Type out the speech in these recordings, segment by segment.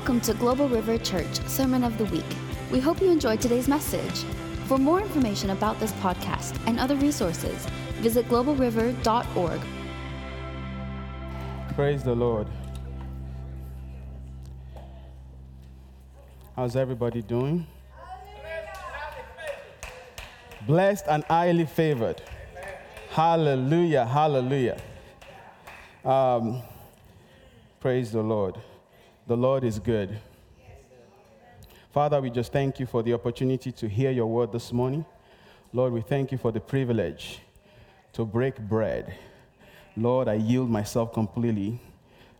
Welcome to Global River Church Sermon of the Week. We hope you enjoyed today's message. For more information about this podcast and other resources, visit globalriver.org. Praise the Lord. How's everybody doing? Blessed and highly favored. Hallelujah, hallelujah. Um, praise the Lord. The Lord is good. Father, we just thank you for the opportunity to hear your word this morning. Lord, we thank you for the privilege to break bread. Lord, I yield myself completely,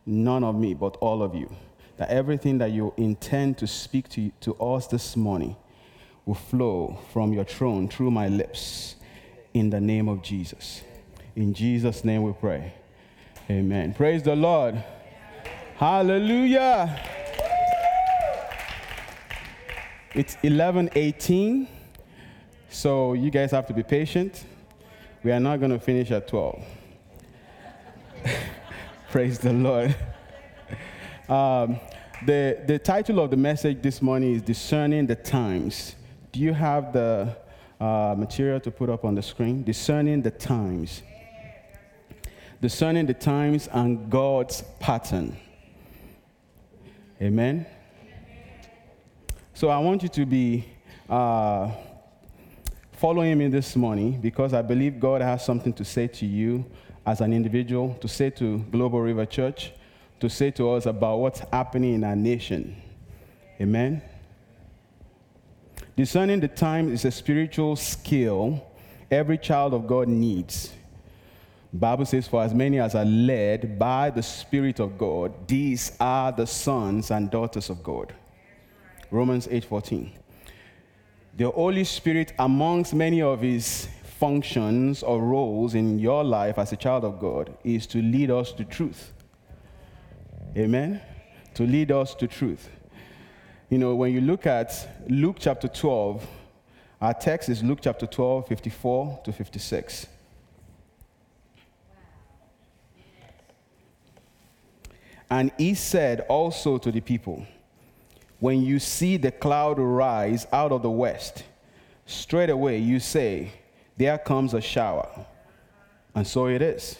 none of me, but all of you. That everything that you intend to speak to, to us this morning will flow from your throne through my lips in the name of Jesus. In Jesus' name we pray. Amen. Praise the Lord. Hallelujah. It's 11:18. So you guys have to be patient. We are not going to finish at 12. Praise the Lord. Um, the, the title of the message this morning is Discerning the Times. Do you have the uh, material to put up on the screen? Discerning the Times. Discerning the Times and God's Pattern. Amen. So I want you to be uh, following me this morning because I believe God has something to say to you as an individual, to say to Global River Church, to say to us about what's happening in our nation. Amen. Discerning the time is a spiritual skill every child of God needs. Bible says, For as many as are led by the Spirit of God, these are the sons and daughters of God. Romans 8:14. The Holy Spirit, amongst many of his functions or roles in your life as a child of God, is to lead us to truth. Amen? To lead us to truth. You know, when you look at Luke chapter 12, our text is Luke chapter 12, 54 to 56. And he said also to the people, When you see the cloud rise out of the west, straight away you say, There comes a shower. And so it is.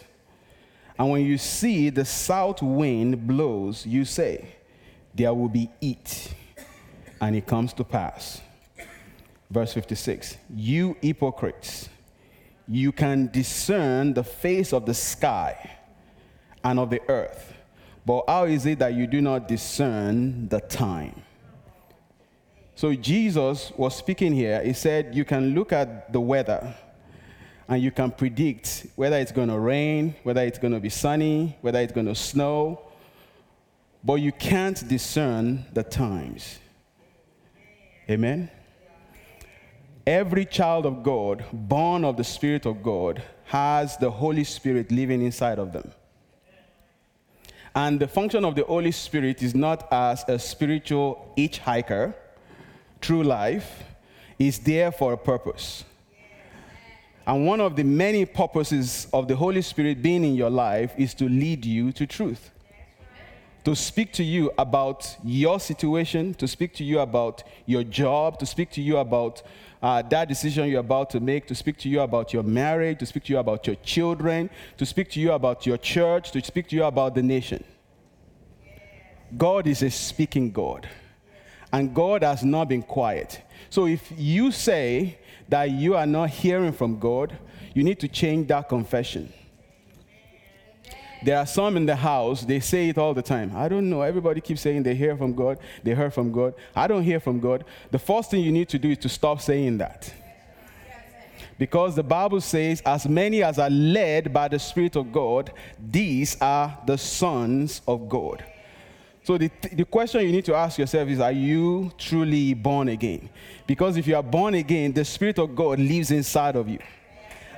And when you see the south wind blows, you say, There will be heat. And it comes to pass. Verse 56 You hypocrites, you can discern the face of the sky and of the earth but how is it that you do not discern the time? So Jesus was speaking here. He said, You can look at the weather and you can predict whether it's going to rain, whether it's going to be sunny, whether it's going to snow, but you can't discern the times. Amen? Every child of God, born of the Spirit of God, has the Holy Spirit living inside of them. And the function of the Holy Spirit is not as a spiritual hitchhiker through life, it's there for a purpose. And one of the many purposes of the Holy Spirit being in your life is to lead you to truth. To speak to you about your situation, to speak to you about your job, to speak to you about uh, that decision you're about to make, to speak to you about your marriage, to speak to you about your children, to speak to you about your church, to speak to you about the nation. God is a speaking God, and God has not been quiet. So if you say that you are not hearing from God, you need to change that confession. There are some in the house, they say it all the time. I don't know. Everybody keeps saying they hear from God, they heard from God. I don't hear from God. The first thing you need to do is to stop saying that. Because the Bible says, as many as are led by the Spirit of God, these are the sons of God. So the, the question you need to ask yourself is, are you truly born again? Because if you are born again, the Spirit of God lives inside of you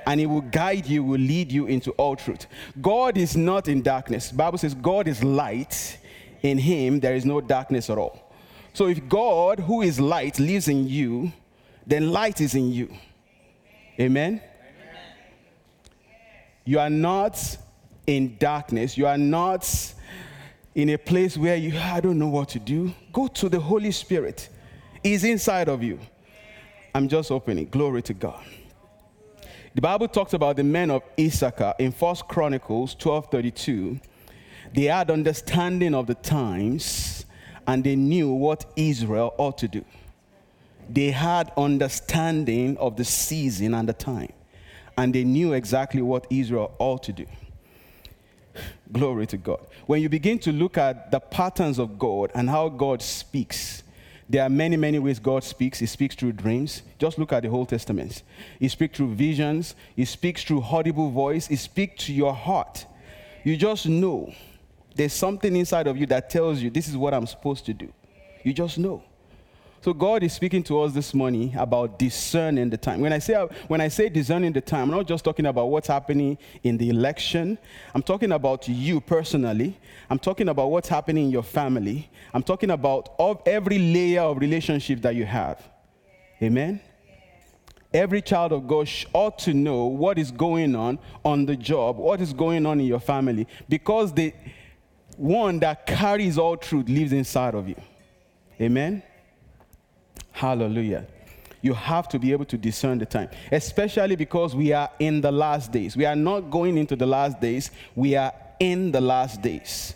and he will guide you, will lead you into all truth. God is not in darkness. Bible says God is light. In him there is no darkness at all. So if God, who is light, lives in you, then light is in you. Amen. Amen. You are not in darkness. You are not in a place where you, I don't know what to do, go to the Holy Spirit. He's inside of you. I'm just opening. Glory to God. The Bible talks about the men of Issachar in First Chronicles 12:32. They had understanding of the times and they knew what Israel ought to do. They had understanding of the season and the time, and they knew exactly what Israel ought to do. Glory to God. When you begin to look at the patterns of God and how God speaks, there are many, many ways God speaks. He speaks through dreams. Just look at the Old Testament. He speaks through visions. He speaks through audible voice. He speaks to your heart. You just know there's something inside of you that tells you this is what I'm supposed to do. You just know. So God is speaking to us this morning about discerning the time. When I say when I say discerning the time, I'm not just talking about what's happening in the election. I'm talking about you personally. I'm talking about what's happening in your family. I'm talking about of every layer of relationship that you have. Amen. Every child of God ought to know what is going on on the job, what is going on in your family, because the one that carries all truth lives inside of you. Amen. Hallelujah. You have to be able to discern the time, especially because we are in the last days. We are not going into the last days, we are in the last days.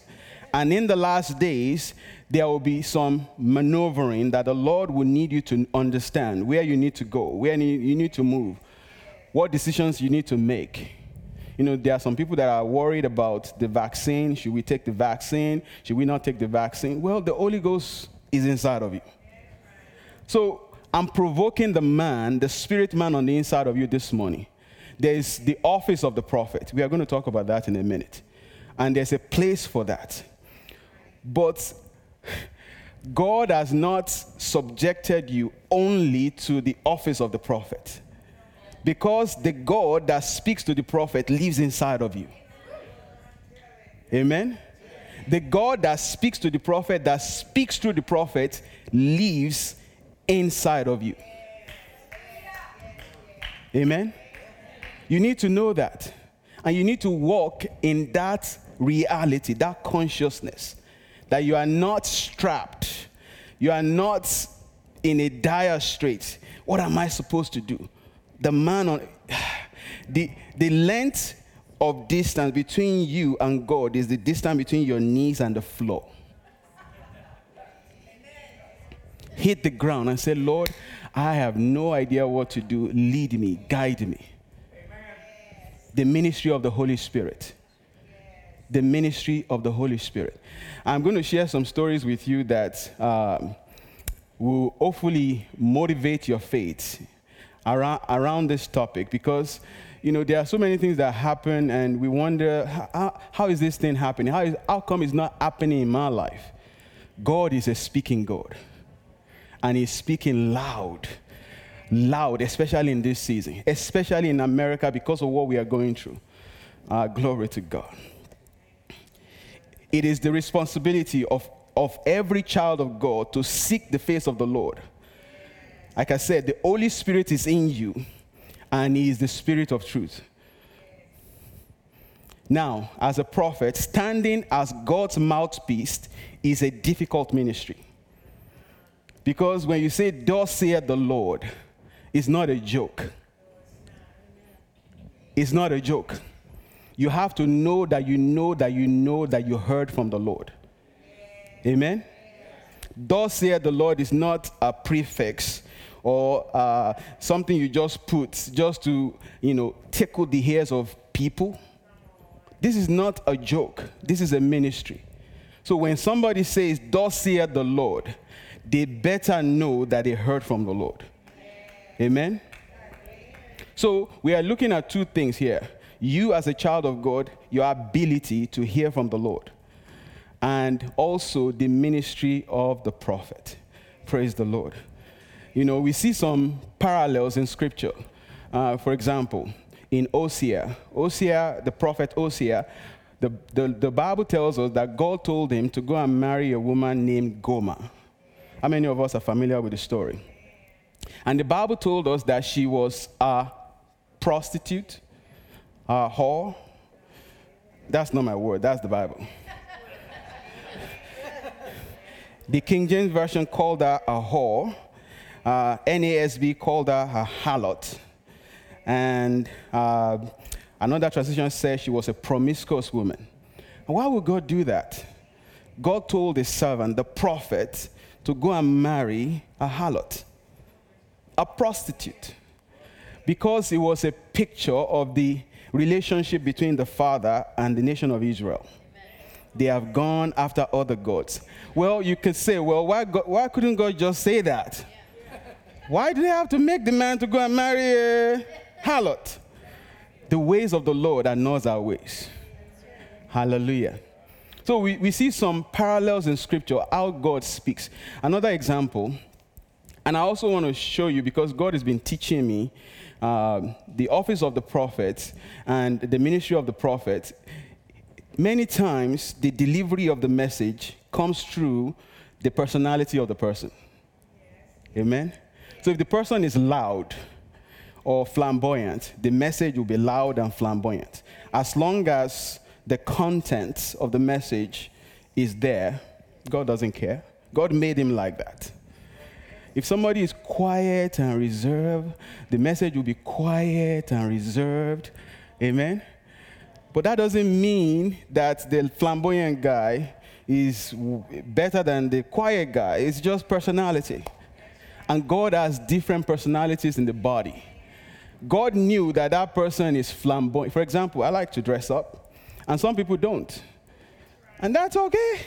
And in the last days, there will be some maneuvering that the Lord will need you to understand where you need to go, where you need to move, what decisions you need to make. You know, there are some people that are worried about the vaccine. Should we take the vaccine? Should we not take the vaccine? Well, the Holy Ghost is inside of you. So I'm provoking the man, the spirit man on the inside of you this morning. There is the office of the prophet. We are going to talk about that in a minute. And there's a place for that. But God has not subjected you only to the office of the prophet. Because the God that speaks to the prophet lives inside of you. Amen? The God that speaks to the prophet, that speaks through the prophet, lives inside of you. Amen? You need to know that. And you need to walk in that reality, that consciousness, that you are not strapped, you are not in a dire strait. What am I supposed to do? The man on the, the length of distance between you and God is the distance between your knees and the floor. Hit the ground and say, Lord, I have no idea what to do. Lead me, guide me. The ministry of the Holy Spirit. The ministry of the Holy Spirit. I'm going to share some stories with you that um, will hopefully motivate your faith around, around this topic because you know there are so many things that happen and we wonder how, how is this thing happening how, is, how come it's not happening in my life god is a speaking god and he's speaking loud. Loud, especially in this season, especially in America because of what we are going through. Uh, glory to God. It is the responsibility of, of every child of God to seek the face of the Lord. Like I said, the Holy Spirit is in you, and He is the Spirit of truth. Now, as a prophet, standing as God's mouthpiece is a difficult ministry. Because when you say, Thus saith the Lord, it's not a joke. It's not a joke. You have to know that you know that you know that you heard from the Lord. Amen? Thus saith the Lord is not a prefix or uh, something you just put just to, you know, tickle the ears of people. This is not a joke. This is a ministry. So when somebody says, Thus saith the Lord, they better know that they heard from the Lord. Amen? So we are looking at two things here. You, as a child of God, your ability to hear from the Lord, and also the ministry of the prophet. Praise the Lord. You know, we see some parallels in scripture. Uh, for example, in Hosea, Hosea, the prophet Hosea, the, the, the Bible tells us that God told him to go and marry a woman named Gomer. How many of us are familiar with the story? And the Bible told us that she was a prostitute, a whore. That's not my word, that's the Bible. The King James Version called her a whore. Uh, NASB called her a harlot. And uh, another translation says she was a promiscuous woman. why would God do that? God told his servant, the prophet, to go and marry a harlot, a prostitute, because it was a picture of the relationship between the father and the nation of Israel. They have gone after other gods. Well, you could say, well, why, God, why couldn't God just say that? Why do they have to make the man to go and marry a harlot? The ways of the Lord are not our ways. Hallelujah. So we, we see some parallels in scripture, how God speaks. Another example, and I also want to show you because God has been teaching me uh, the office of the prophet and the ministry of the prophet. Many times, the delivery of the message comes through the personality of the person. Amen? So if the person is loud or flamboyant, the message will be loud and flamboyant. As long as the content of the message is there, God doesn't care. God made him like that. If somebody is quiet and reserved, the message will be quiet and reserved. Amen? But that doesn't mean that the flamboyant guy is better than the quiet guy. It's just personality. And God has different personalities in the body. God knew that that person is flamboyant. For example, I like to dress up and some people don't. And that's okay.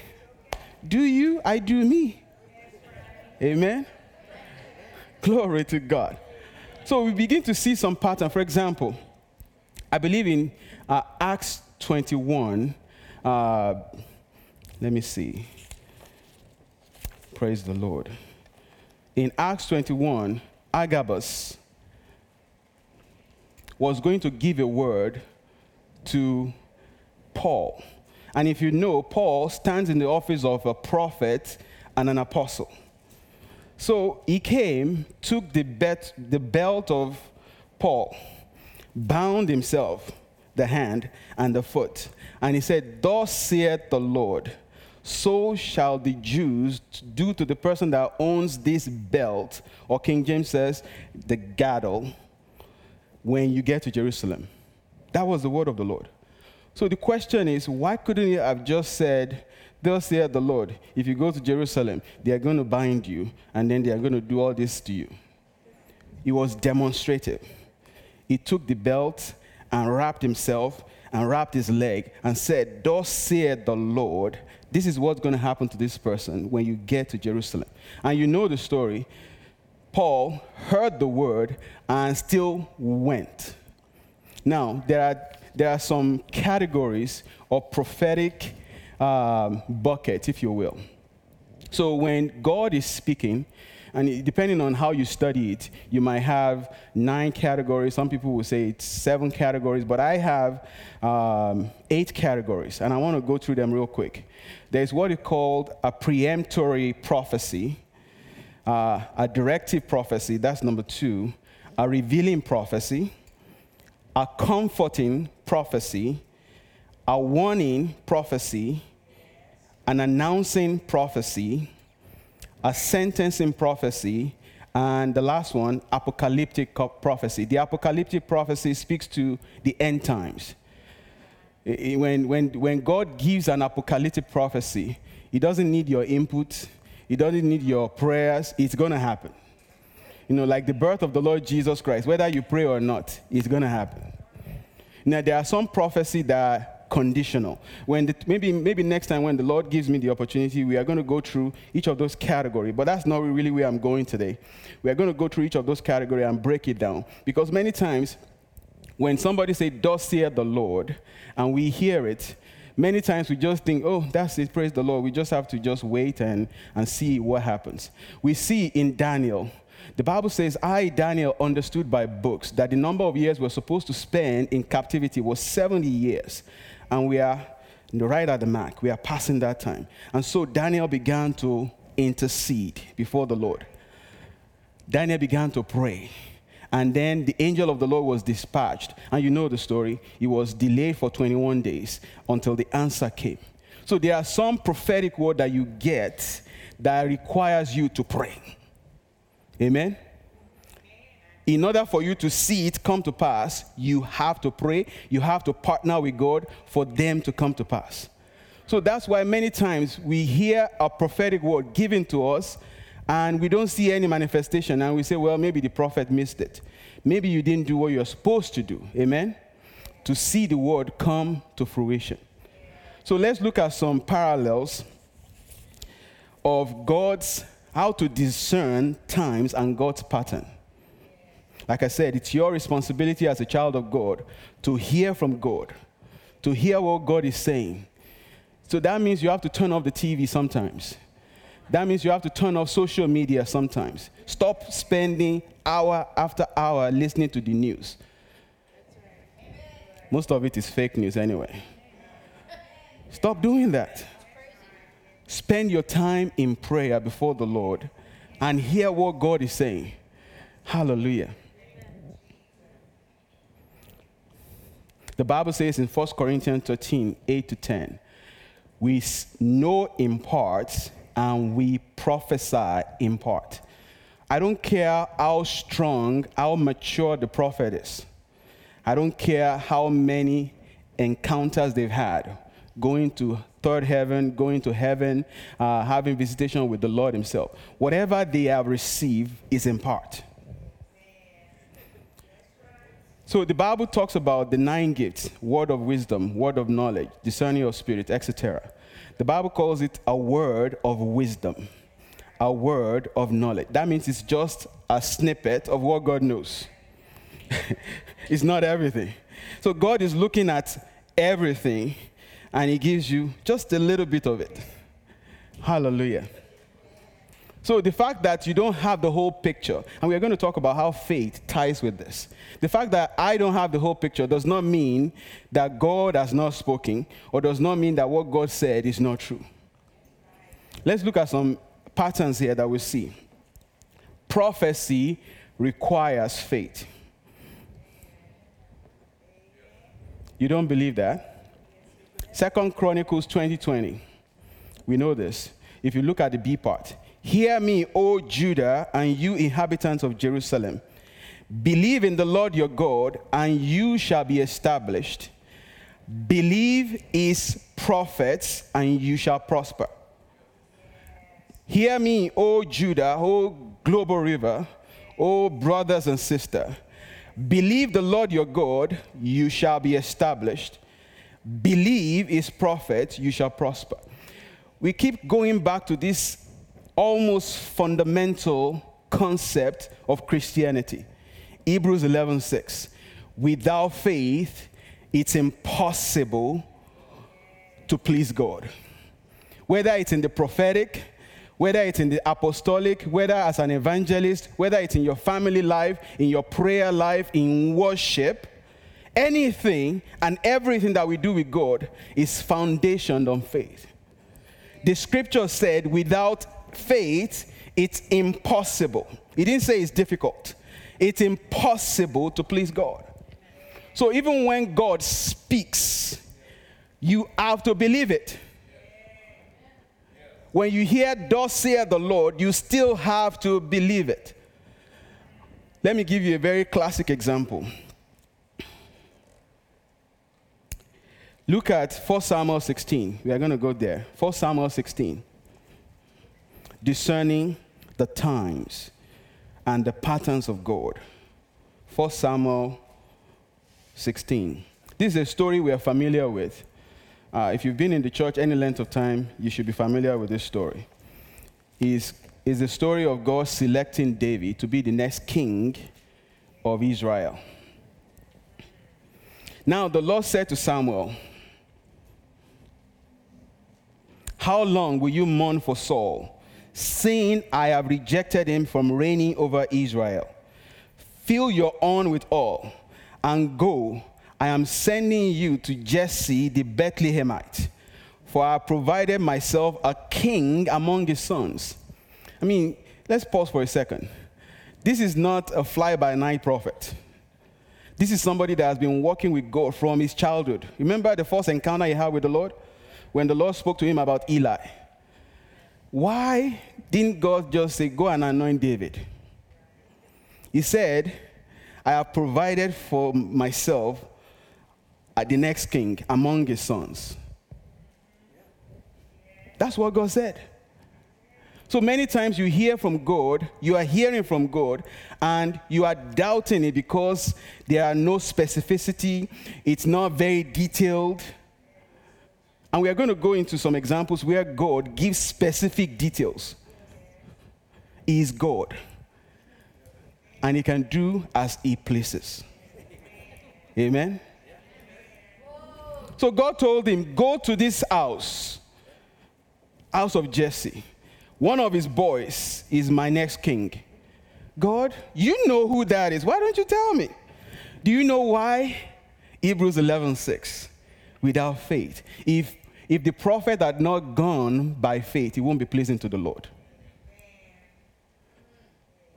Do you? I do me. Amen. Glory to God. So we begin to see some pattern. For example, I believe in uh, Acts 21. Uh, let me see. Praise the Lord. In Acts 21, Agabus was going to give a word to Paul. And if you know, Paul stands in the office of a prophet and an apostle. So he came, took the, bet, the belt of Paul, bound himself, the hand and the foot, and he said, Thus saith the Lord, so shall the Jews do to the person that owns this belt, or King James says, the girdle, when you get to Jerusalem. That was the word of the Lord. So the question is, why couldn't he have just said, Thus saith the Lord, if you go to Jerusalem, they are going to bind you, and then they are going to do all this to you. It was demonstrative. He took the belt and wrapped himself and wrapped his leg and said, Thus saith the Lord, this is what's going to happen to this person when you get to Jerusalem. And you know the story. Paul heard the word and still went. Now, there are there are some categories of prophetic um, buckets, if you will. So when God is speaking, and depending on how you study it, you might have nine categories. Some people will say it's seven categories, but I have um, eight categories, and I want to go through them real quick. There's what is called a preemptory prophecy, uh, a directive prophecy, that's number two, a revealing prophecy, a comforting prophecy, a warning prophecy, an announcing prophecy, a sentencing prophecy, and the last one, apocalyptic prophecy. The apocalyptic prophecy speaks to the end times. When, when, when God gives an apocalyptic prophecy, He doesn't need your input, He doesn't need your prayers, it's going to happen you know, like the birth of the Lord Jesus Christ, whether you pray or not, it's going to happen. Now, there are some prophecy that are conditional. When the, maybe, maybe next time when the Lord gives me the opportunity, we are going to go through each of those categories. But that's not really where I'm going today. We are going to go through each of those categories and break it down. Because many times, when somebody say, "Thus saith the Lord," and we hear it, many times we just think, "Oh, that's it. Praise the Lord." We just have to just wait and and see what happens. We see in Daniel the Bible says, I, Daniel, understood by books that the number of years we're supposed to spend in captivity was 70 years. And we are right at the mark. We are passing that time. And so Daniel began to intercede before the Lord. Daniel began to pray. And then the angel of the Lord was dispatched. And you know the story. He was delayed for 21 days until the answer came. So there are some prophetic word that you get that requires you to pray. Amen? In order for you to see it come to pass, you have to pray, you have to partner with God for them to come to pass. So that's why many times we hear a prophetic word given to us and we don't see any manifestation and we say, well, maybe the prophet missed it. Maybe you didn't do what you're supposed to do. Amen? To see the word come to fruition. So let's look at some parallels of God's, how to discern times and God's pattern. Like I said, it's your responsibility as a child of God to hear from God, to hear what God is saying, so that means you have to turn off the TV sometimes. That means you have to turn off social media sometimes. Stop spending hour after hour listening to the news. Most of it is fake news anyway. Stop doing that. Spend your time in prayer before the Lord and hear what God is saying. Hallelujah. The Bible says in 1 Corinthians 13 8 to 10 we know in part and we prophesy in part. I don't care how strong, how mature the prophet is. I don't care how many encounters they've had going to third heaven, going to heaven, uh, having visitation with the Lord Himself. Whatever they have received is in part. So the Bible talks about the nine gifts word of wisdom, word of knowledge, discerning of spirit, etc. The Bible calls it a word of wisdom, a word of knowledge. That means it's just a snippet of what God knows. it's not everything. So God is looking at everything and He gives you just a little bit of it. Hallelujah. So the fact that you don't have the whole picture, and we're going to talk about how faith ties with this. The fact that I don't have the whole picture does not mean that God has not spoken, or does not mean that what God said is not true. Let's look at some patterns here that we see. Prophecy requires faith. You don't believe that? Second Chronicles 2020. We know this. If you look at the B part, Hear me, O Judah, and you inhabitants of Jerusalem. Believe in the Lord your God, and you shall be established. Believe his prophets, and you shall prosper. Hear me, O Judah, O global river, O brothers and sisters. Believe the Lord your God, you shall be established. Believe his prophet, you shall prosper. We keep going back to this almost fundamental concept of Christianity. Hebrews 11:6. Without faith, it's impossible to please God. Whether it's in the prophetic, whether it's in the apostolic, whether as an evangelist, whether it's in your family life, in your prayer life, in worship, anything and everything that we do with God is foundationed on faith. The scripture said, without faith, it's impossible. He didn't say it's difficult. It's impossible to please God. So even when God speaks, you have to believe it. When you hear, Thus saith the Lord, you still have to believe it. Let me give you a very classic example. Look at 1 Samuel 16. We are going to go there. 1 Samuel 16 discerning the times and the patterns of God. 1 Samuel 16. This is a story we are familiar with. Uh, if you've been in the church any length of time, you should be familiar with this story. It's, it's the story of God selecting David to be the next king of Israel. Now, the Lord said to Samuel, How long will you mourn for Saul? seeing I have rejected him from reigning over Israel. Fill your own with oil and go. I am sending you to Jesse the Bethlehemite, for I have provided myself a king among his sons. I mean, let's pause for a second. This is not a fly by night prophet. This is somebody that has been walking with God from his childhood. Remember the first encounter he had with the Lord? When the Lord spoke to him about Eli why didn't God just say, Go and anoint David? He said, I have provided for myself the next king among his sons. That's what God said. So many times you hear from God, you are hearing from God, and you are doubting it because there are no specificity, it's not very detailed. And we are going to go into some examples where God gives specific details. He is God. And he can do as he pleases. Amen. So God told him, Go to this house, house of Jesse. One of his boys is my next king. God, you know who that is. Why don't you tell me? Do you know why? Hebrews 11 6. Without faith. If, if the prophet had not gone by faith, he won't be pleasing to the Lord.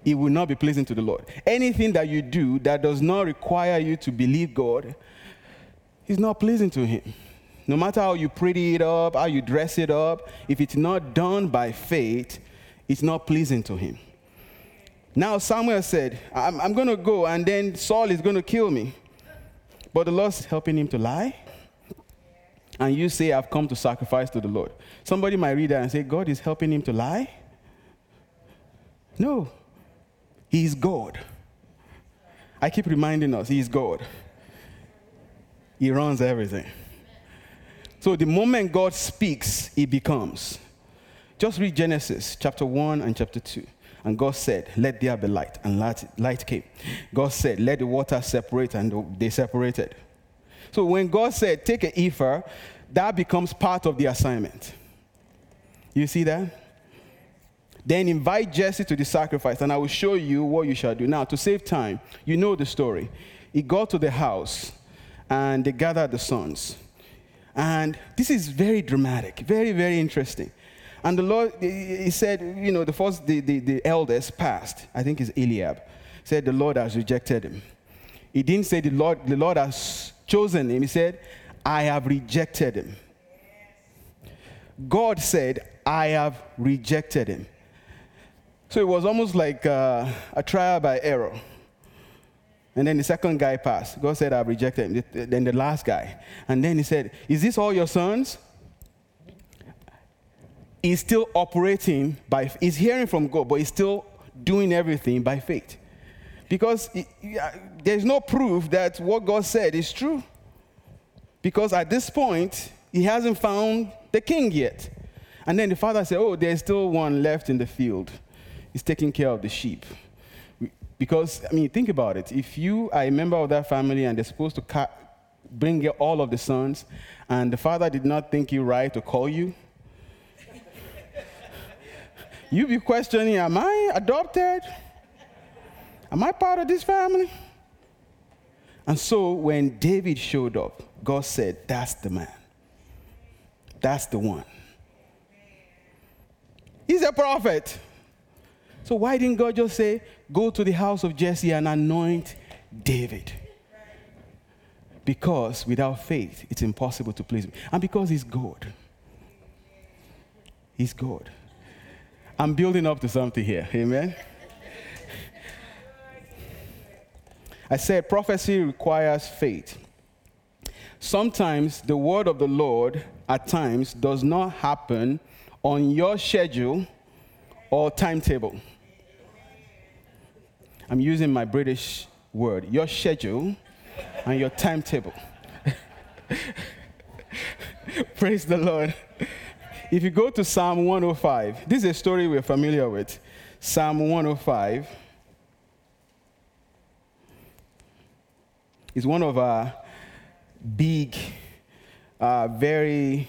It will not be pleasing to the Lord. Anything that you do that does not require you to believe God is not pleasing to Him. No matter how you pretty it up, how you dress it up, if it's not done by faith, it's not pleasing to him. Now Samuel said, I'm, I'm going to go, and then Saul is going to kill me. But the Lord's helping him to lie. And you say, I've come to sacrifice to the Lord. Somebody might read that and say, God is helping him to lie? No. He's God. I keep reminding us, He's God. He runs everything. So the moment God speaks, it becomes. Just read Genesis chapter 1 and chapter 2. And God said, Let there be light. And light, light came. God said, Let the water separate. And they separated. So when God said, Take an heifer, that becomes part of the assignment. You see that? Then invite Jesse to the sacrifice, and I will show you what you shall do. Now, to save time, you know the story. He got to the house, and they gathered the sons. And this is very dramatic, very, very interesting. And the Lord, he said, you know, the first, the, the, the eldest passed, I think it's Eliab, said the Lord has rejected him. He didn't say the Lord, the Lord has chosen him. He said, I have rejected him. God said, I have rejected him. So it was almost like uh, a trial by error. And then the second guy passed. God said, I've rejected him. Then the last guy. And then he said, Is this all your sons? He's still operating by, he's hearing from God, but he's still doing everything by faith. Because he, there's no proof that what God said is true. Because at this point, he hasn't found the king yet. And then the father said, Oh, there's still one left in the field. He's taking care of the sheep. Because, I mean, think about it. If you are a member of that family and they're supposed to ca- bring all of the sons, and the father did not think you right to call you, you be questioning, am I adopted? Am I part of this family? And so when David showed up, God said, That's the man. That's the one. He's a prophet. So why didn't God just say, go to the house of Jesse and anoint David? Because without faith, it's impossible to please him. And because he's God. He's God. I'm building up to something here. Amen. I said prophecy requires faith. Sometimes the word of the Lord at times does not happen on your schedule or timetable. I'm using my British word, your schedule and your timetable. Praise the Lord. If you go to Psalm 105, this is a story we're familiar with. Psalm 105 is one of our big, uh, very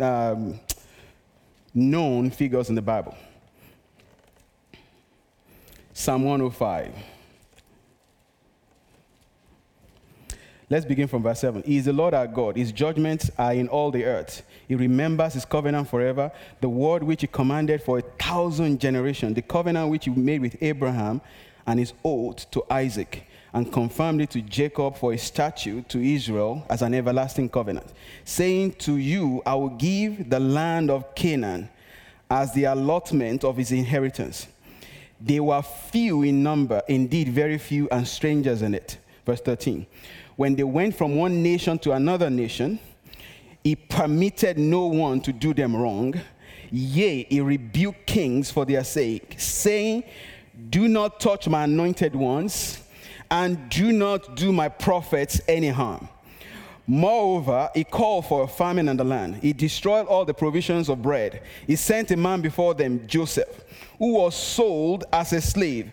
um, known figures in the Bible. Psalm 105. Let's begin from verse 7. He is the Lord our God. His judgments are in all the earth. He remembers his covenant forever, the word which he commanded for a thousand generations, the covenant which he made with Abraham and his oath to Isaac, and confirmed it to Jacob for a statute to Israel as an everlasting covenant, saying, To you I will give the land of Canaan as the allotment of his inheritance. They were few in number, indeed, very few, and strangers in it. Verse 13. When they went from one nation to another nation, he permitted no one to do them wrong. Yea, he rebuked kings for their sake, saying, Do not touch my anointed ones, and do not do my prophets any harm. Moreover, he called for a famine in the land. He destroyed all the provisions of bread. He sent a man before them, Joseph, who was sold as a slave.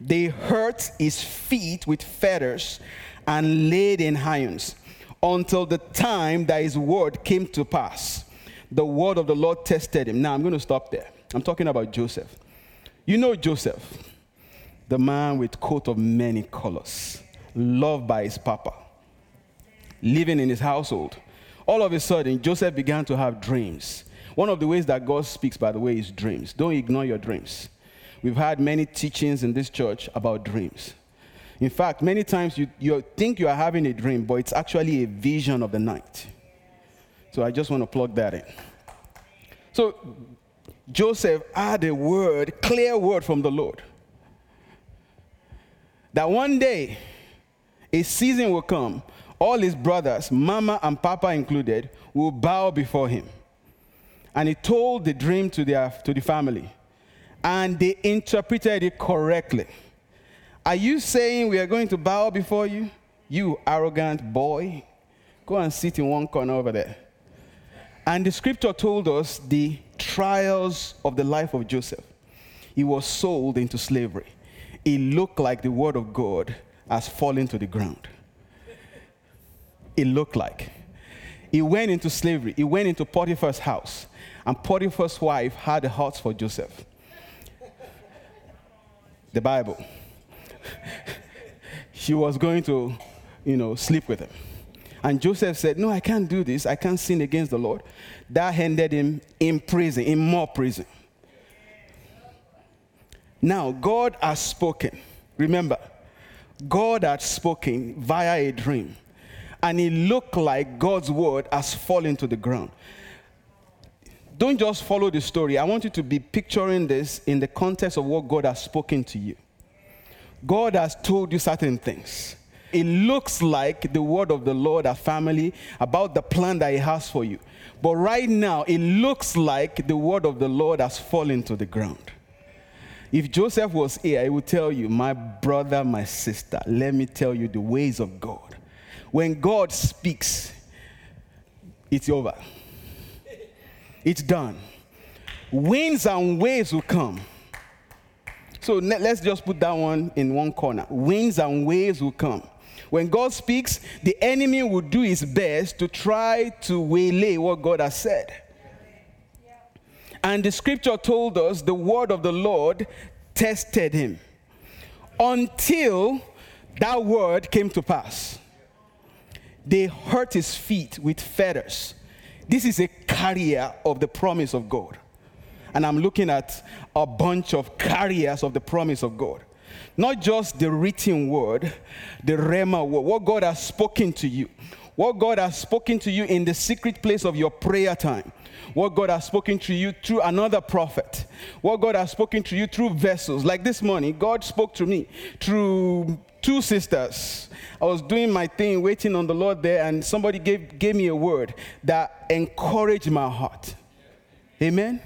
They hurt his feet with fetters and laid in irons until the time that his word came to pass. The word of the Lord tested him. Now I'm going to stop there. I'm talking about Joseph. You know Joseph, the man with coat of many colors, loved by his papa living in his household. All of a sudden, Joseph began to have dreams. One of the ways that God speaks, by the way, is dreams. Don't ignore your dreams. We've had many teachings in this church about dreams. In fact, many times you, you think you are having a dream, but it's actually a vision of the night. So I just want to plug that in. So Joseph had a word, clear word from the Lord. That one day a season will come all his brothers, mama and papa included, will bow before him. And he told the dream to, to the family, and they interpreted it correctly. Are you saying we are going to bow before you? You arrogant boy. Go and sit in one corner over there. And the scripture told us the trials of the life of Joseph. He was sold into slavery. It looked like the word of God has fallen to the ground it looked like. He went into slavery, he went into Potiphar's house, and Potiphar's wife had a heart for Joseph. The Bible. she was going to, you know, sleep with him. And Joseph said, No, I can't do this. I can't sin against the Lord. That ended him in prison, in more prison. Now, God has spoken. Remember, God had spoken via a dream and it looked like God's word has fallen to the ground. Don't just follow the story. I want you to be picturing this in the context of what God has spoken to you. God has told you certain things. It looks like the word of the Lord, a family, about the plan that He has for you. But right now, it looks like the word of the Lord has fallen to the ground. If Joseph was here, he would tell you, My brother, my sister, let me tell you the ways of God. When God speaks, it's over. It's done. Winds and waves will come. So let's just put that one in one corner. Winds and waves will come. When God speaks, the enemy will do his best to try to waylay what God has said. And the scripture told us the word of the Lord tested him until that word came to pass they hurt his feet with fetters. This is a carrier of the promise of God. And I'm looking at a bunch of carriers of the promise of God. Not just the written word, the Rhema word, what God has spoken to you, what God has spoken to you in the secret place of your prayer time, what God has spoken to you through another prophet, what God has spoken to you through vessels. Like this morning, God spoke to me through two sisters. I was doing my thing, waiting on the Lord there, and somebody gave, gave me a word that encouraged my heart. Amen?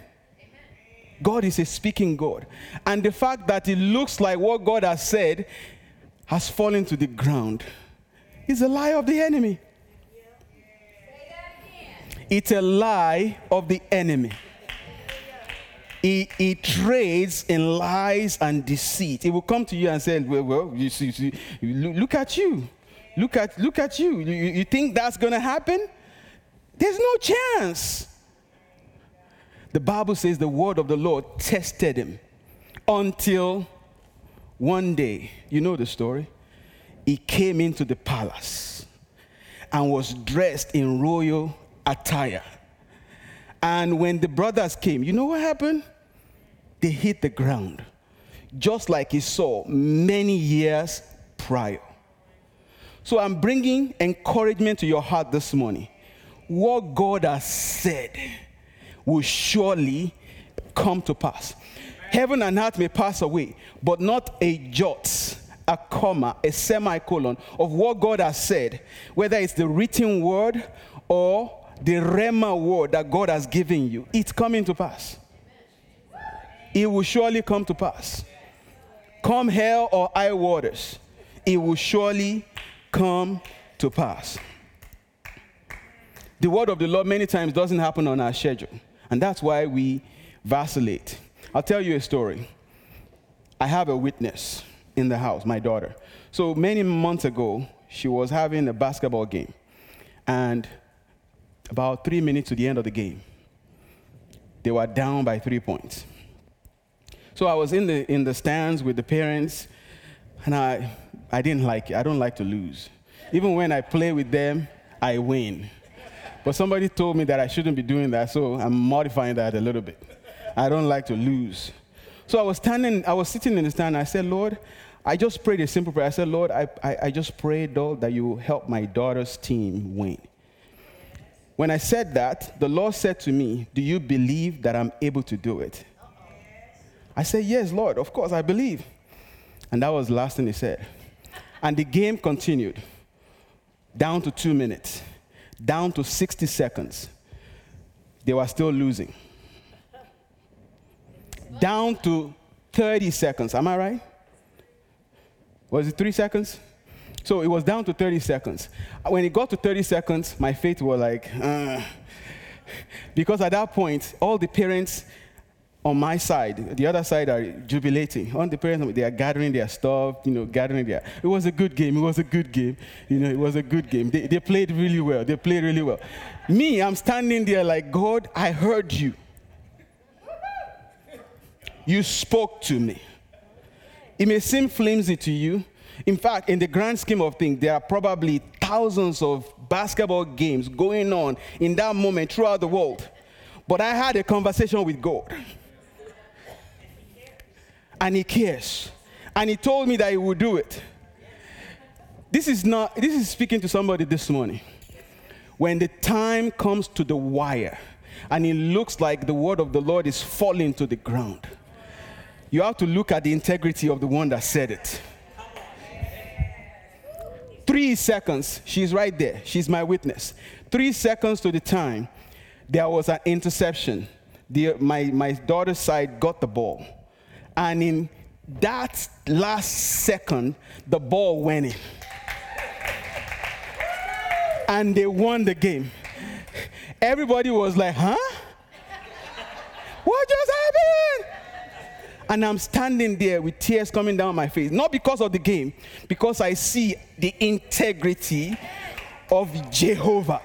God is a speaking God. And the fact that it looks like what God has said has fallen to the ground is a lie of the enemy. It's a lie of the enemy. He, he trades in lies and deceit. He will come to you and say, Well, well you see, see look at you. Look at, look at you. You, you think that's going to happen? There's no chance. The Bible says the word of the Lord tested him until one day, you know the story, he came into the palace and was dressed in royal attire. And when the brothers came, you know what happened? They hit the ground, just like he saw many years prior. So I'm bringing encouragement to your heart this morning. What God has said will surely come to pass. Heaven and earth may pass away, but not a jot, a comma, a semicolon of what God has said, whether it's the written word or the Rhema word that God has given you. It's coming to pass. It will surely come to pass. Come hell or high waters, it will surely come to pass. The word of the Lord many times doesn't happen on our schedule, and that's why we vacillate. I'll tell you a story. I have a witness in the house, my daughter. So many months ago, she was having a basketball game. And about three minutes to the end of the game, they were down by three points. So I was in the, in the stands with the parents, and I, I didn't like it. I don't like to lose. Even when I play with them, I win. But somebody told me that I shouldn't be doing that, so I'm modifying that a little bit. I don't like to lose. So I was standing, I was sitting in the stand. I said, Lord, I just prayed a simple prayer. I said, Lord, I, I, I just prayed, though, that you help my daughter's team win. When I said that, the Lord said to me, Do you believe that I'm able to do it? I said, Yes, Lord, of course, I believe. And that was the last thing he said. And the game continued down to two minutes, down to 60 seconds. They were still losing down to 30 seconds. Am I right? Was it three seconds? So it was down to 30 seconds. When it got to 30 seconds, my faith was like, uh, because at that point, all the parents on my side, the other side are jubilating. On the parents, they are gathering their stuff, you know, gathering their. It was a good game. It was a good game. You know, it was a good game. They, they played really well. They played really well. Me, I'm standing there like, God, I heard you. You spoke to me. It may seem flimsy to you. In fact, in the grand scheme of things, there are probably thousands of basketball games going on in that moment throughout the world. But I had a conversation with God. And He cares. And He told me that He would do it. This is not, this is speaking to somebody this morning. When the time comes to the wire and it looks like the word of the Lord is falling to the ground you have to look at the integrity of the one that said it. Three seconds, she's right there. She's my witness. Three seconds to the time, there was an interception. The, my, my daughter's side got the ball. And in that last second, the ball went in. And they won the game. Everybody was like, huh? What just happened? And I'm standing there with tears coming down my face, not because of the game, because I see the integrity of Jehovah.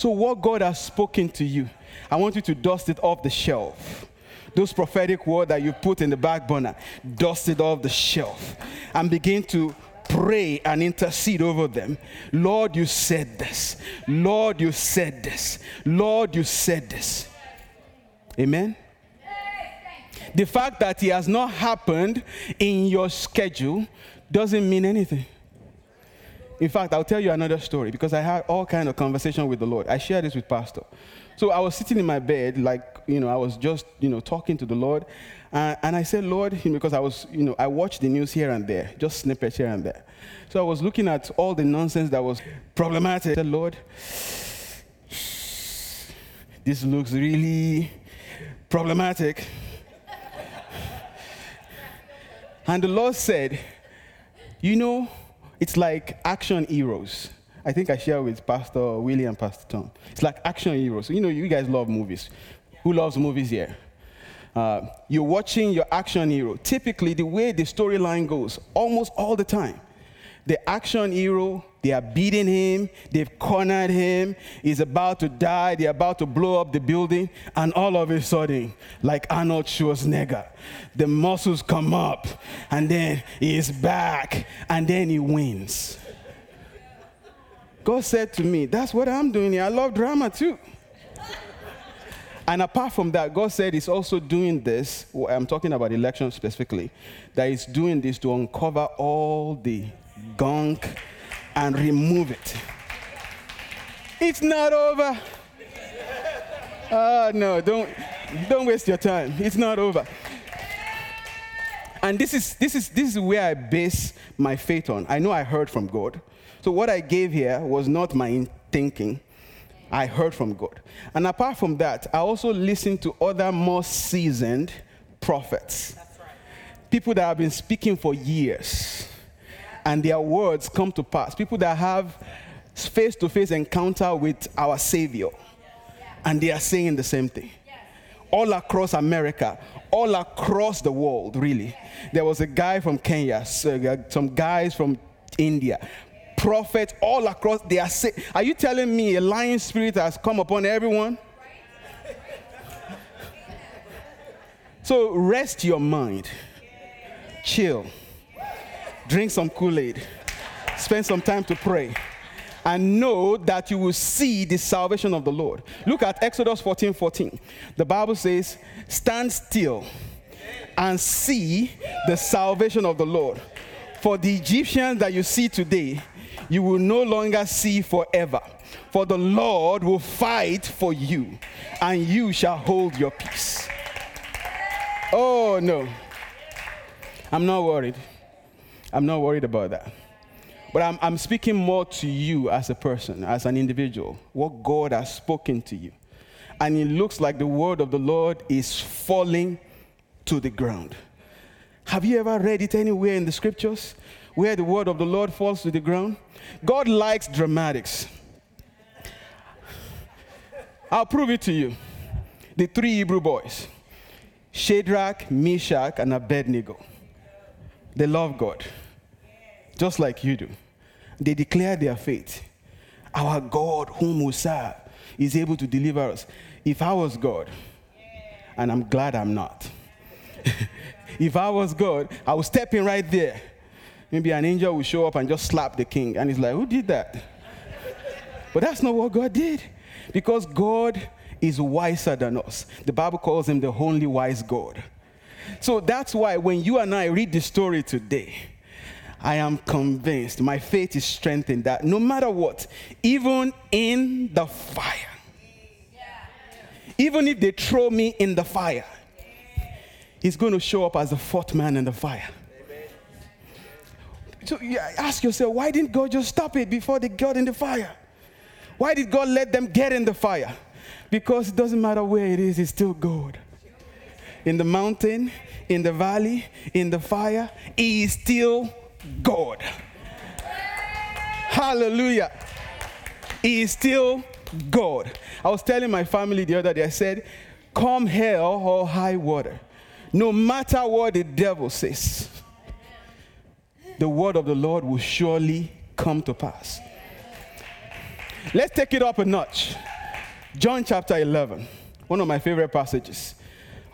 So, what God has spoken to you, I want you to dust it off the shelf. Those prophetic words that you put in the back burner, dust it off the shelf and begin to pray and intercede over them. Lord, you said this. Lord, you said this. Lord, you said this. Amen. The fact that it has not happened in your schedule doesn't mean anything. In fact, I'll tell you another story because I had all kind of conversation with the Lord. I shared this with Pastor. So I was sitting in my bed, like, you know, I was just, you know, talking to the Lord. And I said, Lord, because I was, you know, I watched the news here and there, just snippets here and there. So I was looking at all the nonsense that was problematic. I said, Lord, this looks really problematic. and the Lord said, You know, it's like action heroes. I think I share with Pastor William, Pastor Tom. It's like action heroes. You know, you guys love movies. Who loves movies here? Uh, you're watching your action hero. Typically, the way the storyline goes, almost all the time, the action hero, they are beating him, they've cornered him, he's about to die, they're about to blow up the building, and all of a sudden, like Arnold Schwarzenegger, the muscles come up, and then he's back, and then he wins. God said to me, That's what I'm doing here. I love drama too. And apart from that, God said He's also doing this. I'm talking about election specifically, that He's doing this to uncover all the gunk and remove it. It's not over. Uh, no, don't, don't waste your time. It's not over. And this is, this, is, this is where I base my faith on. I know I heard from God. So what I gave here was not my thinking. I heard from God. And apart from that, I also listened to other more seasoned prophets. People that have been speaking for years. And their words come to pass. People that have face to face encounter with our Savior and they are saying the same thing. All across America, all across the world, really. There was a guy from Kenya, uh, some guys from India, prophets all across. They are say, Are you telling me a lying spirit has come upon everyone? So rest your mind, chill, drink some Kool Aid, spend some time to pray and know that you will see the salvation of the Lord. Look at Exodus 14 14. The Bible says, Stand still and see the salvation of the Lord. For the Egyptians that you see today, you will no longer see forever. For the Lord will fight for you, and you shall hold your peace. Oh, no. I'm not worried. I'm not worried about that. But I'm, I'm speaking more to you as a person, as an individual, what God has spoken to you. And it looks like the word of the Lord is falling to the ground. Have you ever read it anywhere in the scriptures where the word of the Lord falls to the ground? God likes dramatics. I'll prove it to you. The three Hebrew boys Shadrach, Meshach, and Abednego. They love God just like you do. They declare their faith. Our God, whom we serve, is able to deliver us. If I was God, and I'm glad I'm not, if I was God, I would step in right there. Maybe an angel will show up and just slap the king. And he's like, Who did that? but that's not what God did. Because God is wiser than us. The Bible calls him the only wise God. So that's why when you and I read the story today, I am convinced, my faith is strengthened that no matter what, even in the fire, even if they throw me in the fire, he's going to show up as the fourth man in the fire. So you ask yourself, why didn't God just stop it before they got in the fire? Why did God let them get in the fire? Because it doesn't matter where it is, it's still God. In the mountain, in the valley, in the fire, He is still God. Hallelujah. He is still God. I was telling my family the other day, I said, Come hell or high water, no matter what the devil says, the word of the Lord will surely come to pass. Let's take it up a notch. John chapter 11, one of my favorite passages.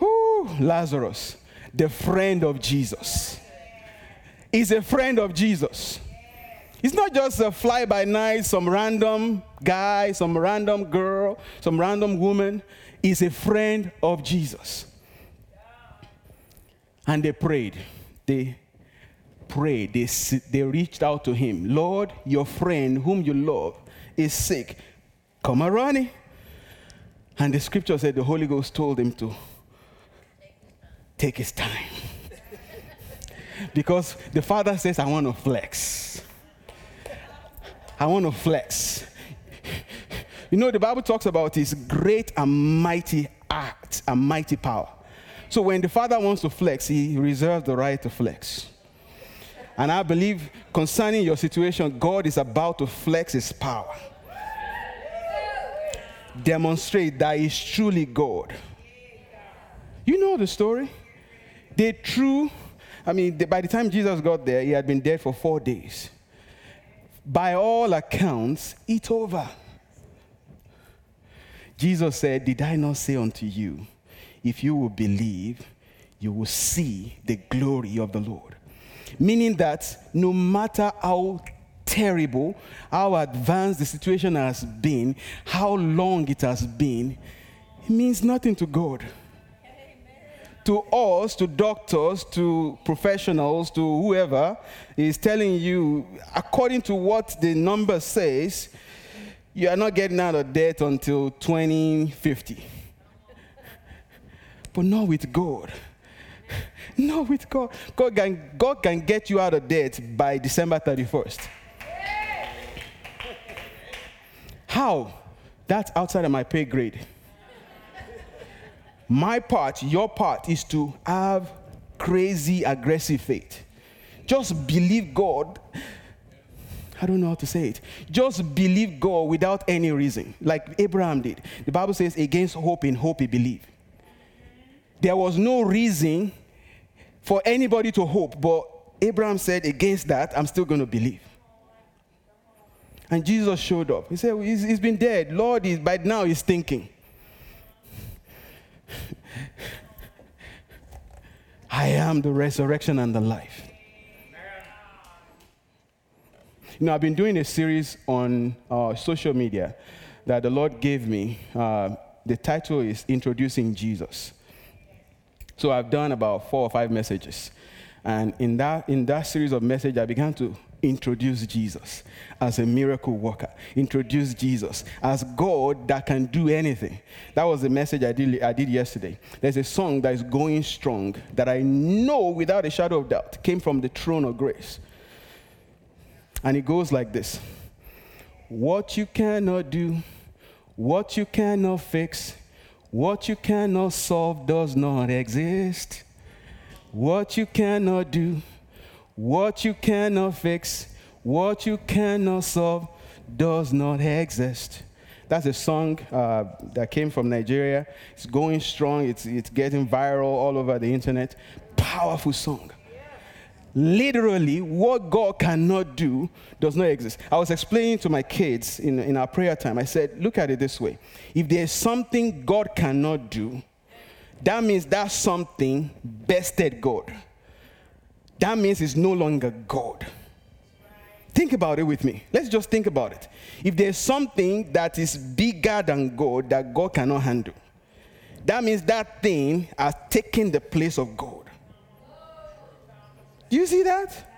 Whoo, Lazarus, the friend of Jesus is a friend of Jesus. He's not just a fly by night, some random guy, some random girl, some random woman. He's a friend of Jesus. And they prayed. They prayed. They, they reached out to him. Lord, your friend whom you love is sick. Come run. And the scripture said the Holy Ghost told him to take his time. Because the father says, I want to flex. I want to flex. You know, the Bible talks about his great and mighty act and mighty power. So when the father wants to flex, he reserves the right to flex. And I believe concerning your situation, God is about to flex his power. Demonstrate that he's truly God. You know the story. They threw I mean, by the time Jesus got there, he had been dead for four days. By all accounts, it's over. Jesus said, Did I not say unto you, if you will believe, you will see the glory of the Lord? Meaning that no matter how terrible, how advanced the situation has been, how long it has been, it means nothing to God to us, to doctors, to professionals, to whoever is telling you, according to what the number says, you are not getting out of debt until 2050. But not with God. Not with God. God can, God can get you out of debt by December 31st. How? That's outside of my pay grade. My part, your part, is to have crazy, aggressive faith. Just believe God. I don't know how to say it. Just believe God without any reason, like Abraham did. The Bible says, against hope, in hope he believed. There was no reason for anybody to hope, but Abraham said, against that, I'm still going to believe. And Jesus showed up. He said, he's, been dead. Lord, is, by now he's thinking. I am the resurrection and the life. You know, I've been doing a series on uh, social media that the Lord gave me. Uh, the title is Introducing Jesus. So I've done about four or five messages. And in that, in that series of messages, I began to introduce Jesus as a miracle worker, introduce Jesus as God that can do anything. That was the message I did, I did yesterday. There's a song that is going strong that I know without a shadow of doubt came from the throne of grace. And it goes like this What you cannot do, what you cannot fix, what you cannot solve does not exist. What you cannot do, what you cannot fix, what you cannot solve does not exist. That's a song uh, that came from Nigeria. It's going strong, it's, it's getting viral all over the internet. Powerful song. Literally, what God cannot do does not exist. I was explaining to my kids in, in our prayer time, I said, Look at it this way. If there's something God cannot do, that means that something bested God that means it's no longer God. Think about it with me. Let's just think about it. If there's something that is bigger than God that God cannot handle, that means that thing has taken the place of God. Do you see that?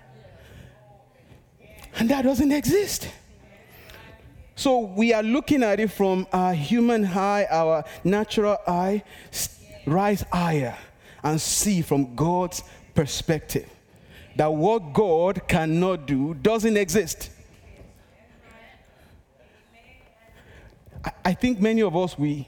And that doesn't exist. So we are looking at it from our human eye, our natural eye, rise higher and see from God's perspective that what God cannot do doesn't exist. I think many of us, we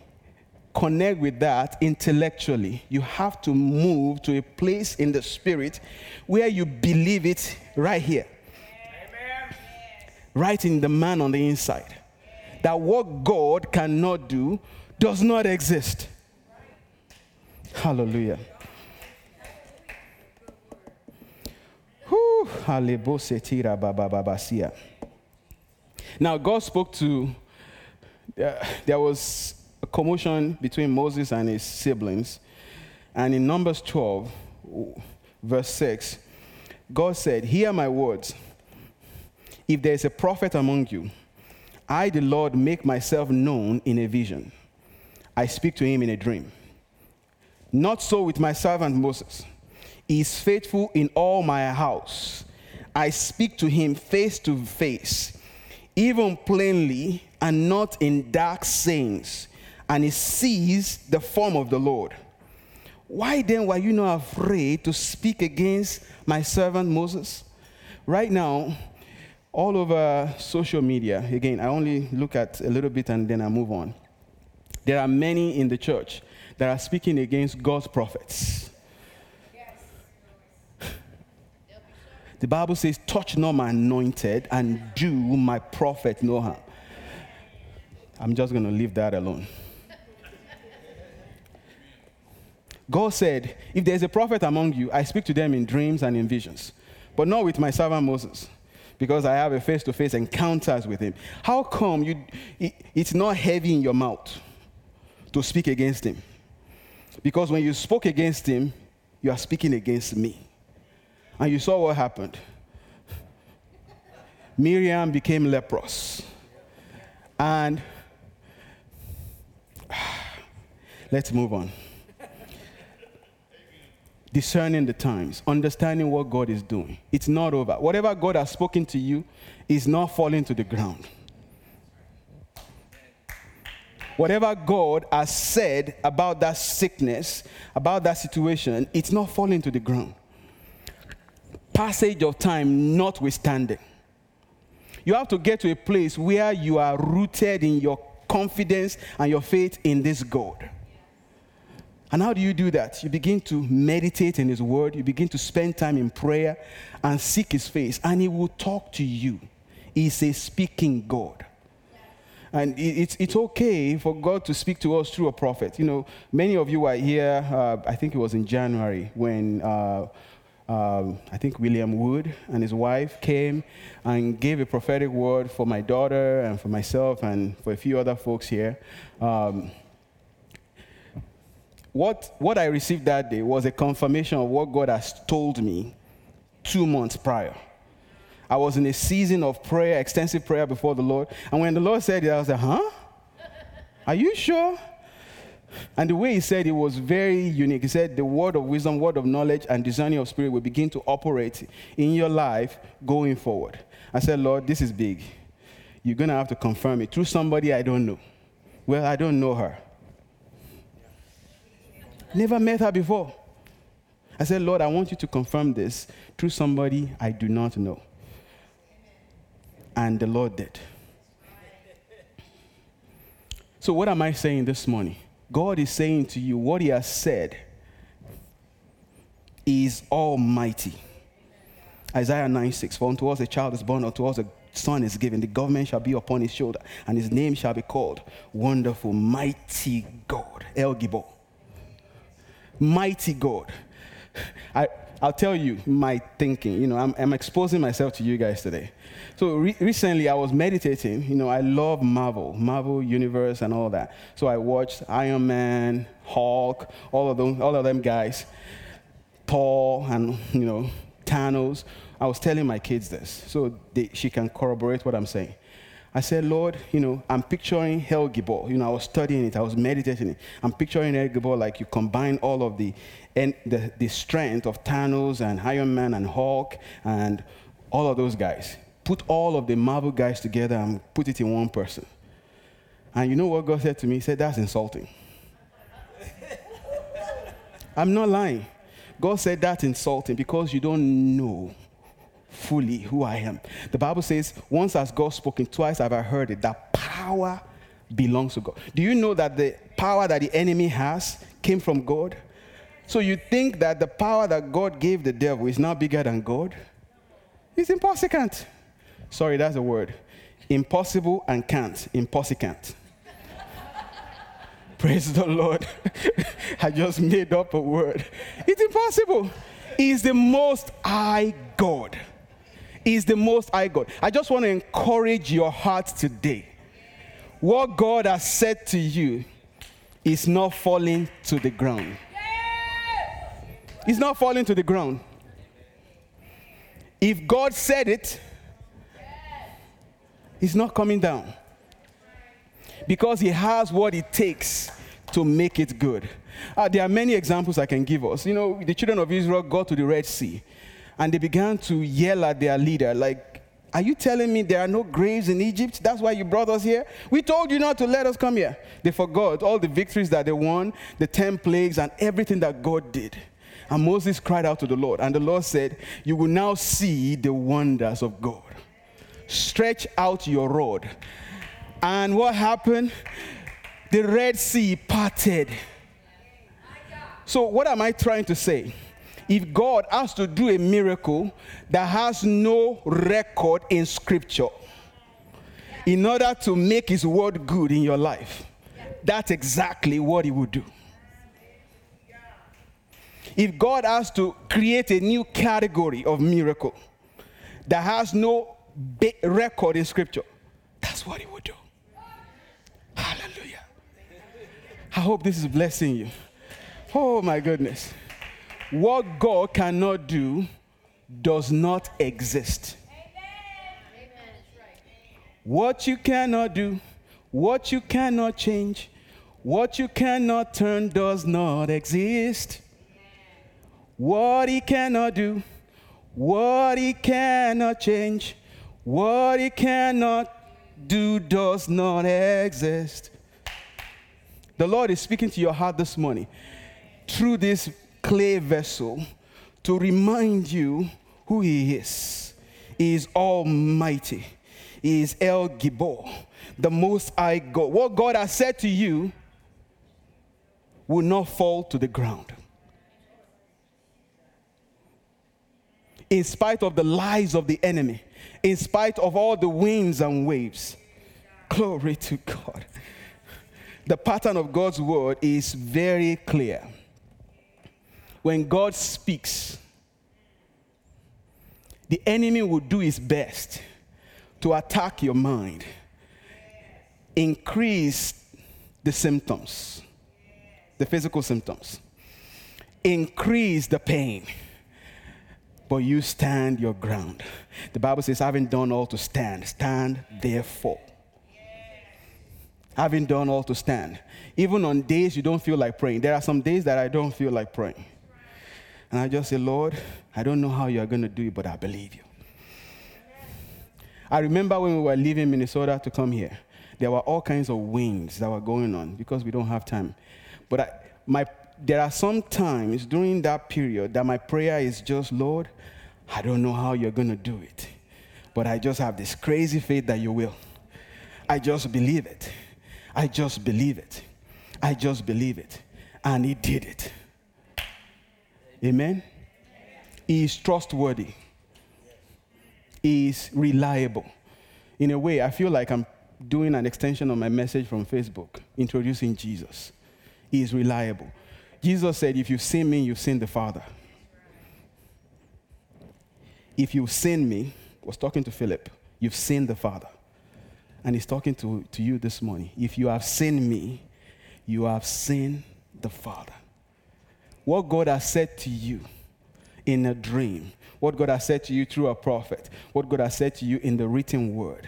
connect with that intellectually. You have to move to a place in the spirit where you believe it right here. Amen. Right in the man on the inside. That what God cannot do does not exist. Hallelujah. Now, God spoke to, uh, there was a commotion between Moses and his siblings. And in Numbers 12, verse 6, God said, Hear my words. If there is a prophet among you, I, the Lord, make myself known in a vision. I speak to him in a dream. Not so with my servant Moses He is faithful in all my house. I speak to him face to face, even plainly and not in dark sayings, and he sees the form of the Lord. Why then were you not afraid to speak against my servant Moses? Right now, all over social media, again, I only look at a little bit and then I move on. There are many in the church that are speaking against God's prophets The Bible says, Touch not my anointed and do my prophet no harm. I'm just going to leave that alone. God said, If there's a prophet among you, I speak to them in dreams and in visions, but not with my servant Moses, because I have a face to face encounters with him. How come you, it, it's not heavy in your mouth to speak against him? Because when you spoke against him, you are speaking against me. And you saw what happened. Miriam became leprous. And let's move on. Discerning the times, understanding what God is doing. It's not over. Whatever God has spoken to you is not falling to the ground. whatever God has said about that sickness, about that situation, it's not falling to the ground. Passage of time notwithstanding. You have to get to a place where you are rooted in your confidence and your faith in this God. And how do you do that? You begin to meditate in His Word, you begin to spend time in prayer and seek His face, and He will talk to you. He's a speaking God. And it's, it's okay for God to speak to us through a prophet. You know, many of you are here, uh, I think it was in January, when uh, um, I think William Wood and his wife came and gave a prophetic word for my daughter and for myself and for a few other folks here. Um, what, what I received that day was a confirmation of what God has told me two months prior. I was in a season of prayer, extensive prayer before the Lord. And when the Lord said it, I was like, huh? Are you sure? And the way he said it was very unique. He said, The word of wisdom, word of knowledge, and discerning of spirit will begin to operate in your life going forward. I said, Lord, this is big. You're going to have to confirm it through somebody I don't know. Well, I don't know her. Never met her before. I said, Lord, I want you to confirm this through somebody I do not know. And the Lord did. So, what am I saying this morning? God is saying to you what He has said is almighty. Isaiah 9 6 For unto us a child is born, unto us a son is given, the government shall be upon his shoulder, and his name shall be called Wonderful, Mighty God. El Gibor. Mighty God. I, I'll tell you my thinking. You know, I'm, I'm exposing myself to you guys today. So re- recently I was meditating. You know, I love Marvel, Marvel Universe, and all that. So I watched Iron Man, Hulk, all of them, all of them guys, Thor, and you know, Thanos. I was telling my kids this, so they, she can corroborate what I'm saying. I said, Lord, you know, I'm picturing Hell. You know, I was studying it, I was meditating it. I'm picturing Hell like you combine all of the, and the, the strength of Thanos and Iron Man and Hulk and all of those guys. Put all of the Marvel guys together and put it in one person. And you know what God said to me? He said, That's insulting. I'm not lying. God said that's insulting because you don't know fully who I am. The Bible says, once has God spoken, twice have I heard it, that power belongs to God. Do you know that the power that the enemy has came from God? So you think that the power that God gave the devil is now bigger than God? It's impossible. Sorry, that's a word. Impossible and can't. Impossible. Praise the Lord. I just made up a word. It's impossible. He's the most high God is the most high God. I just want to encourage your heart today. What God has said to you is not falling to the ground. It's not falling to the ground. If God said it, it's not coming down. Because He has what it takes to make it good. Uh, there are many examples I can give us. You know, the children of Israel got to the Red Sea and they began to yell at their leader, like, Are you telling me there are no graves in Egypt? That's why you brought us here? We told you not to let us come here. They forgot all the victories that they won, the 10 plagues, and everything that God did. And Moses cried out to the Lord, and the Lord said, You will now see the wonders of God. Stretch out your rod. And what happened? The Red Sea parted. So, what am I trying to say? If God has to do a miracle that has no record in Scripture in order to make His word good in your life, that's exactly what He would do. If God has to create a new category of miracle that has no record in Scripture, that's what He would do. Hallelujah. I hope this is blessing you. Oh my goodness. What God cannot do does not exist. What you cannot do, what you cannot change, what you cannot turn does not exist. What he cannot do, what he cannot change, what he cannot do does not exist. The Lord is speaking to your heart this morning through this clay vessel to remind you who He is. He is Almighty, He is El Gibor, the Most High God. What God has said to you will not fall to the ground. In spite of the lies of the enemy, in spite of all the winds and waves. Glory to God. The pattern of God's word is very clear. When God speaks, the enemy will do his best to attack your mind, increase the symptoms, the physical symptoms, increase the pain but you stand your ground. The Bible says, having done all to stand, stand therefore. Having done all to stand. Even on days you don't feel like praying. There are some days that I don't feel like praying. And I just say, Lord, I don't know how you're going to do it, but I believe you. I remember when we were leaving Minnesota to come here, there were all kinds of winds that were going on because we don't have time. But I, my there are some times during that period that my prayer is just, Lord, I don't know how you're going to do it, but I just have this crazy faith that you will. I just believe it. I just believe it. I just believe it. And he did it. Amen. He is trustworthy. He is reliable. In a way, I feel like I'm doing an extension of my message from Facebook, introducing Jesus. He is reliable. Jesus said, If you've seen me, you've seen the Father. If you've seen me, was talking to Philip, you've seen the Father. And he's talking to, to you this morning. If you have seen me, you have seen the Father. What God has said to you in a dream, what God has said to you through a prophet, what God has said to you in the written word,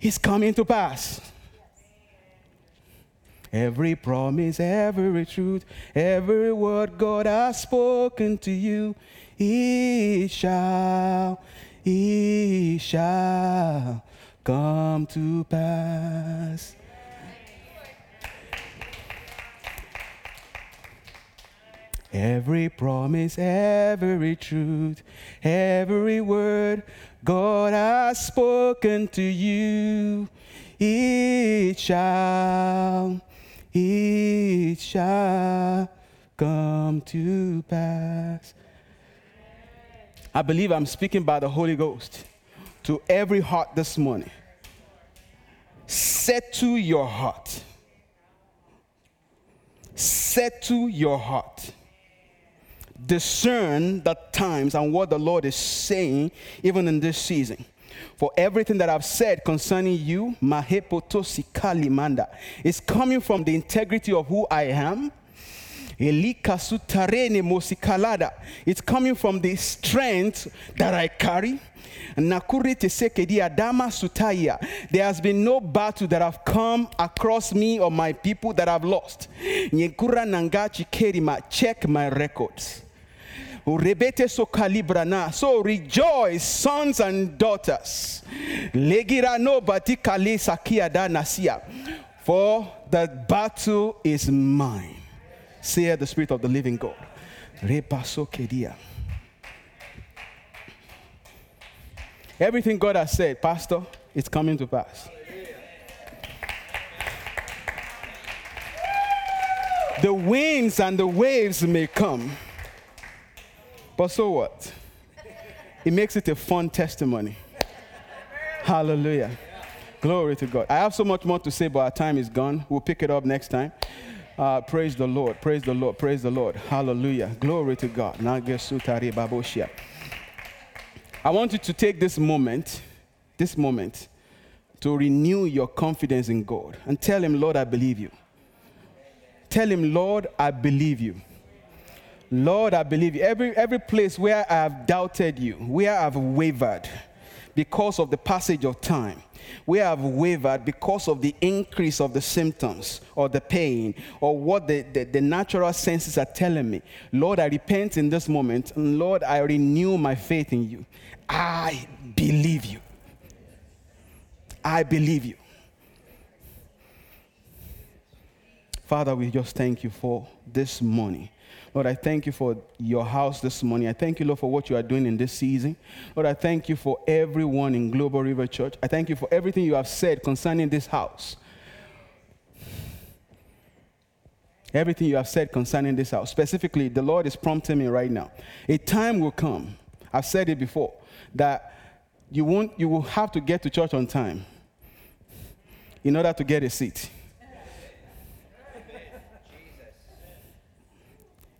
is coming to pass. Every promise, every truth, every word God has spoken to you, it shall, it shall come to pass. Every promise, every truth, every word God has spoken to you, it shall, it shall come to pass. I believe I'm speaking by the Holy Ghost to every heart this morning. Settle your heart. Settle your heart. Discern the times and what the Lord is saying, even in this season. For everything that I've said concerning you, Mahepotosi Kalimanda, is coming from the integrity of who I am. It's coming from the strength that I carry. There has been no battle that have come across me or my people that I've lost. Check my records. So rejoice, sons and daughters. For the battle is mine. Say the Spirit of the living God. Everything God has said, Pastor, it's coming to pass. The winds and the waves may come but so what? It makes it a fun testimony. Hallelujah. Glory to God. I have so much more to say, but our time is gone. We'll pick it up next time. Uh, praise the Lord. Praise the Lord. Praise the Lord. Hallelujah. Glory to God. I want you to take this moment, this moment, to renew your confidence in God and tell Him, Lord, I believe you. Tell Him, Lord, I believe you. Lord, I believe you. Every, every place where I have doubted you, where I've wavered because of the passage of time, where I've wavered because of the increase of the symptoms or the pain or what the, the, the natural senses are telling me. Lord, I repent in this moment. And Lord, I renew my faith in you. I believe you. I believe you. Father, we just thank you for this morning. Lord, I thank you for your house this morning. I thank you, Lord, for what you are doing in this season. Lord, I thank you for everyone in Global River Church. I thank you for everything you have said concerning this house. Everything you have said concerning this house. Specifically, the Lord is prompting me right now. A time will come, I've said it before, that you, won't, you will have to get to church on time in order to get a seat.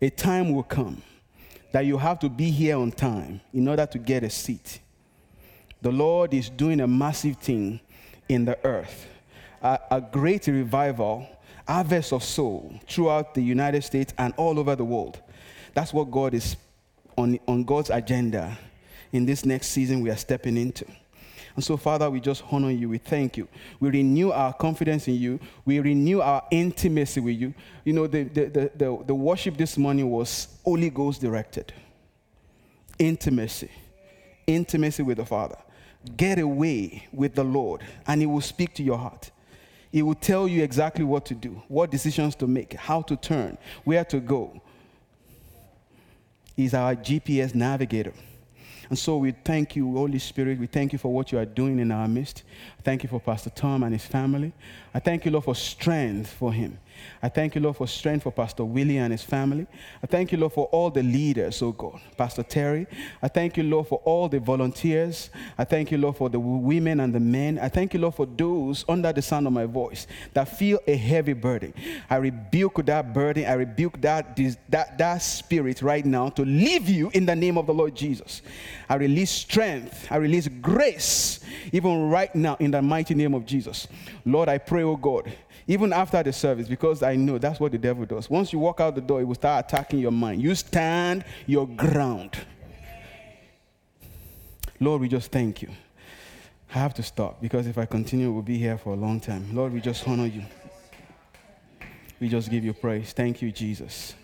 A time will come that you have to be here on time in order to get a seat. The Lord is doing a massive thing in the earth, a, a great revival, harvest of soul throughout the United States and all over the world. That's what God is on, on God's agenda in this next season we are stepping into. And so, Father, we just honor you. We thank you. We renew our confidence in you. We renew our intimacy with you. You know, the, the, the, the, the worship this morning was Holy Ghost directed. Intimacy. Intimacy with the Father. Get away with the Lord, and He will speak to your heart. He will tell you exactly what to do, what decisions to make, how to turn, where to go. He's our GPS navigator. And so we thank you, Holy Spirit. We thank you for what you are doing in our midst. Thank you for Pastor Tom and his family. I thank you, Lord, for strength for him. I thank you, Lord, for strength for Pastor Willie and his family. I thank you, Lord, for all the leaders, oh God. Pastor Terry. I thank you, Lord, for all the volunteers. I thank you, Lord, for the women and the men. I thank you, Lord, for those under the sound of my voice that feel a heavy burden. I rebuke that burden. I rebuke that, that, that spirit right now to leave you in the name of the Lord Jesus. I release strength. I release grace, even right now, in the mighty name of Jesus. Lord, I pray, oh God even after the service, because I know that's what the devil does. Once you walk out the door, he will start attacking your mind. You stand your ground. Lord, we just thank you. I have to stop because if I continue, we'll be here for a long time. Lord, we just honor you. We just give you praise. Thank you, Jesus.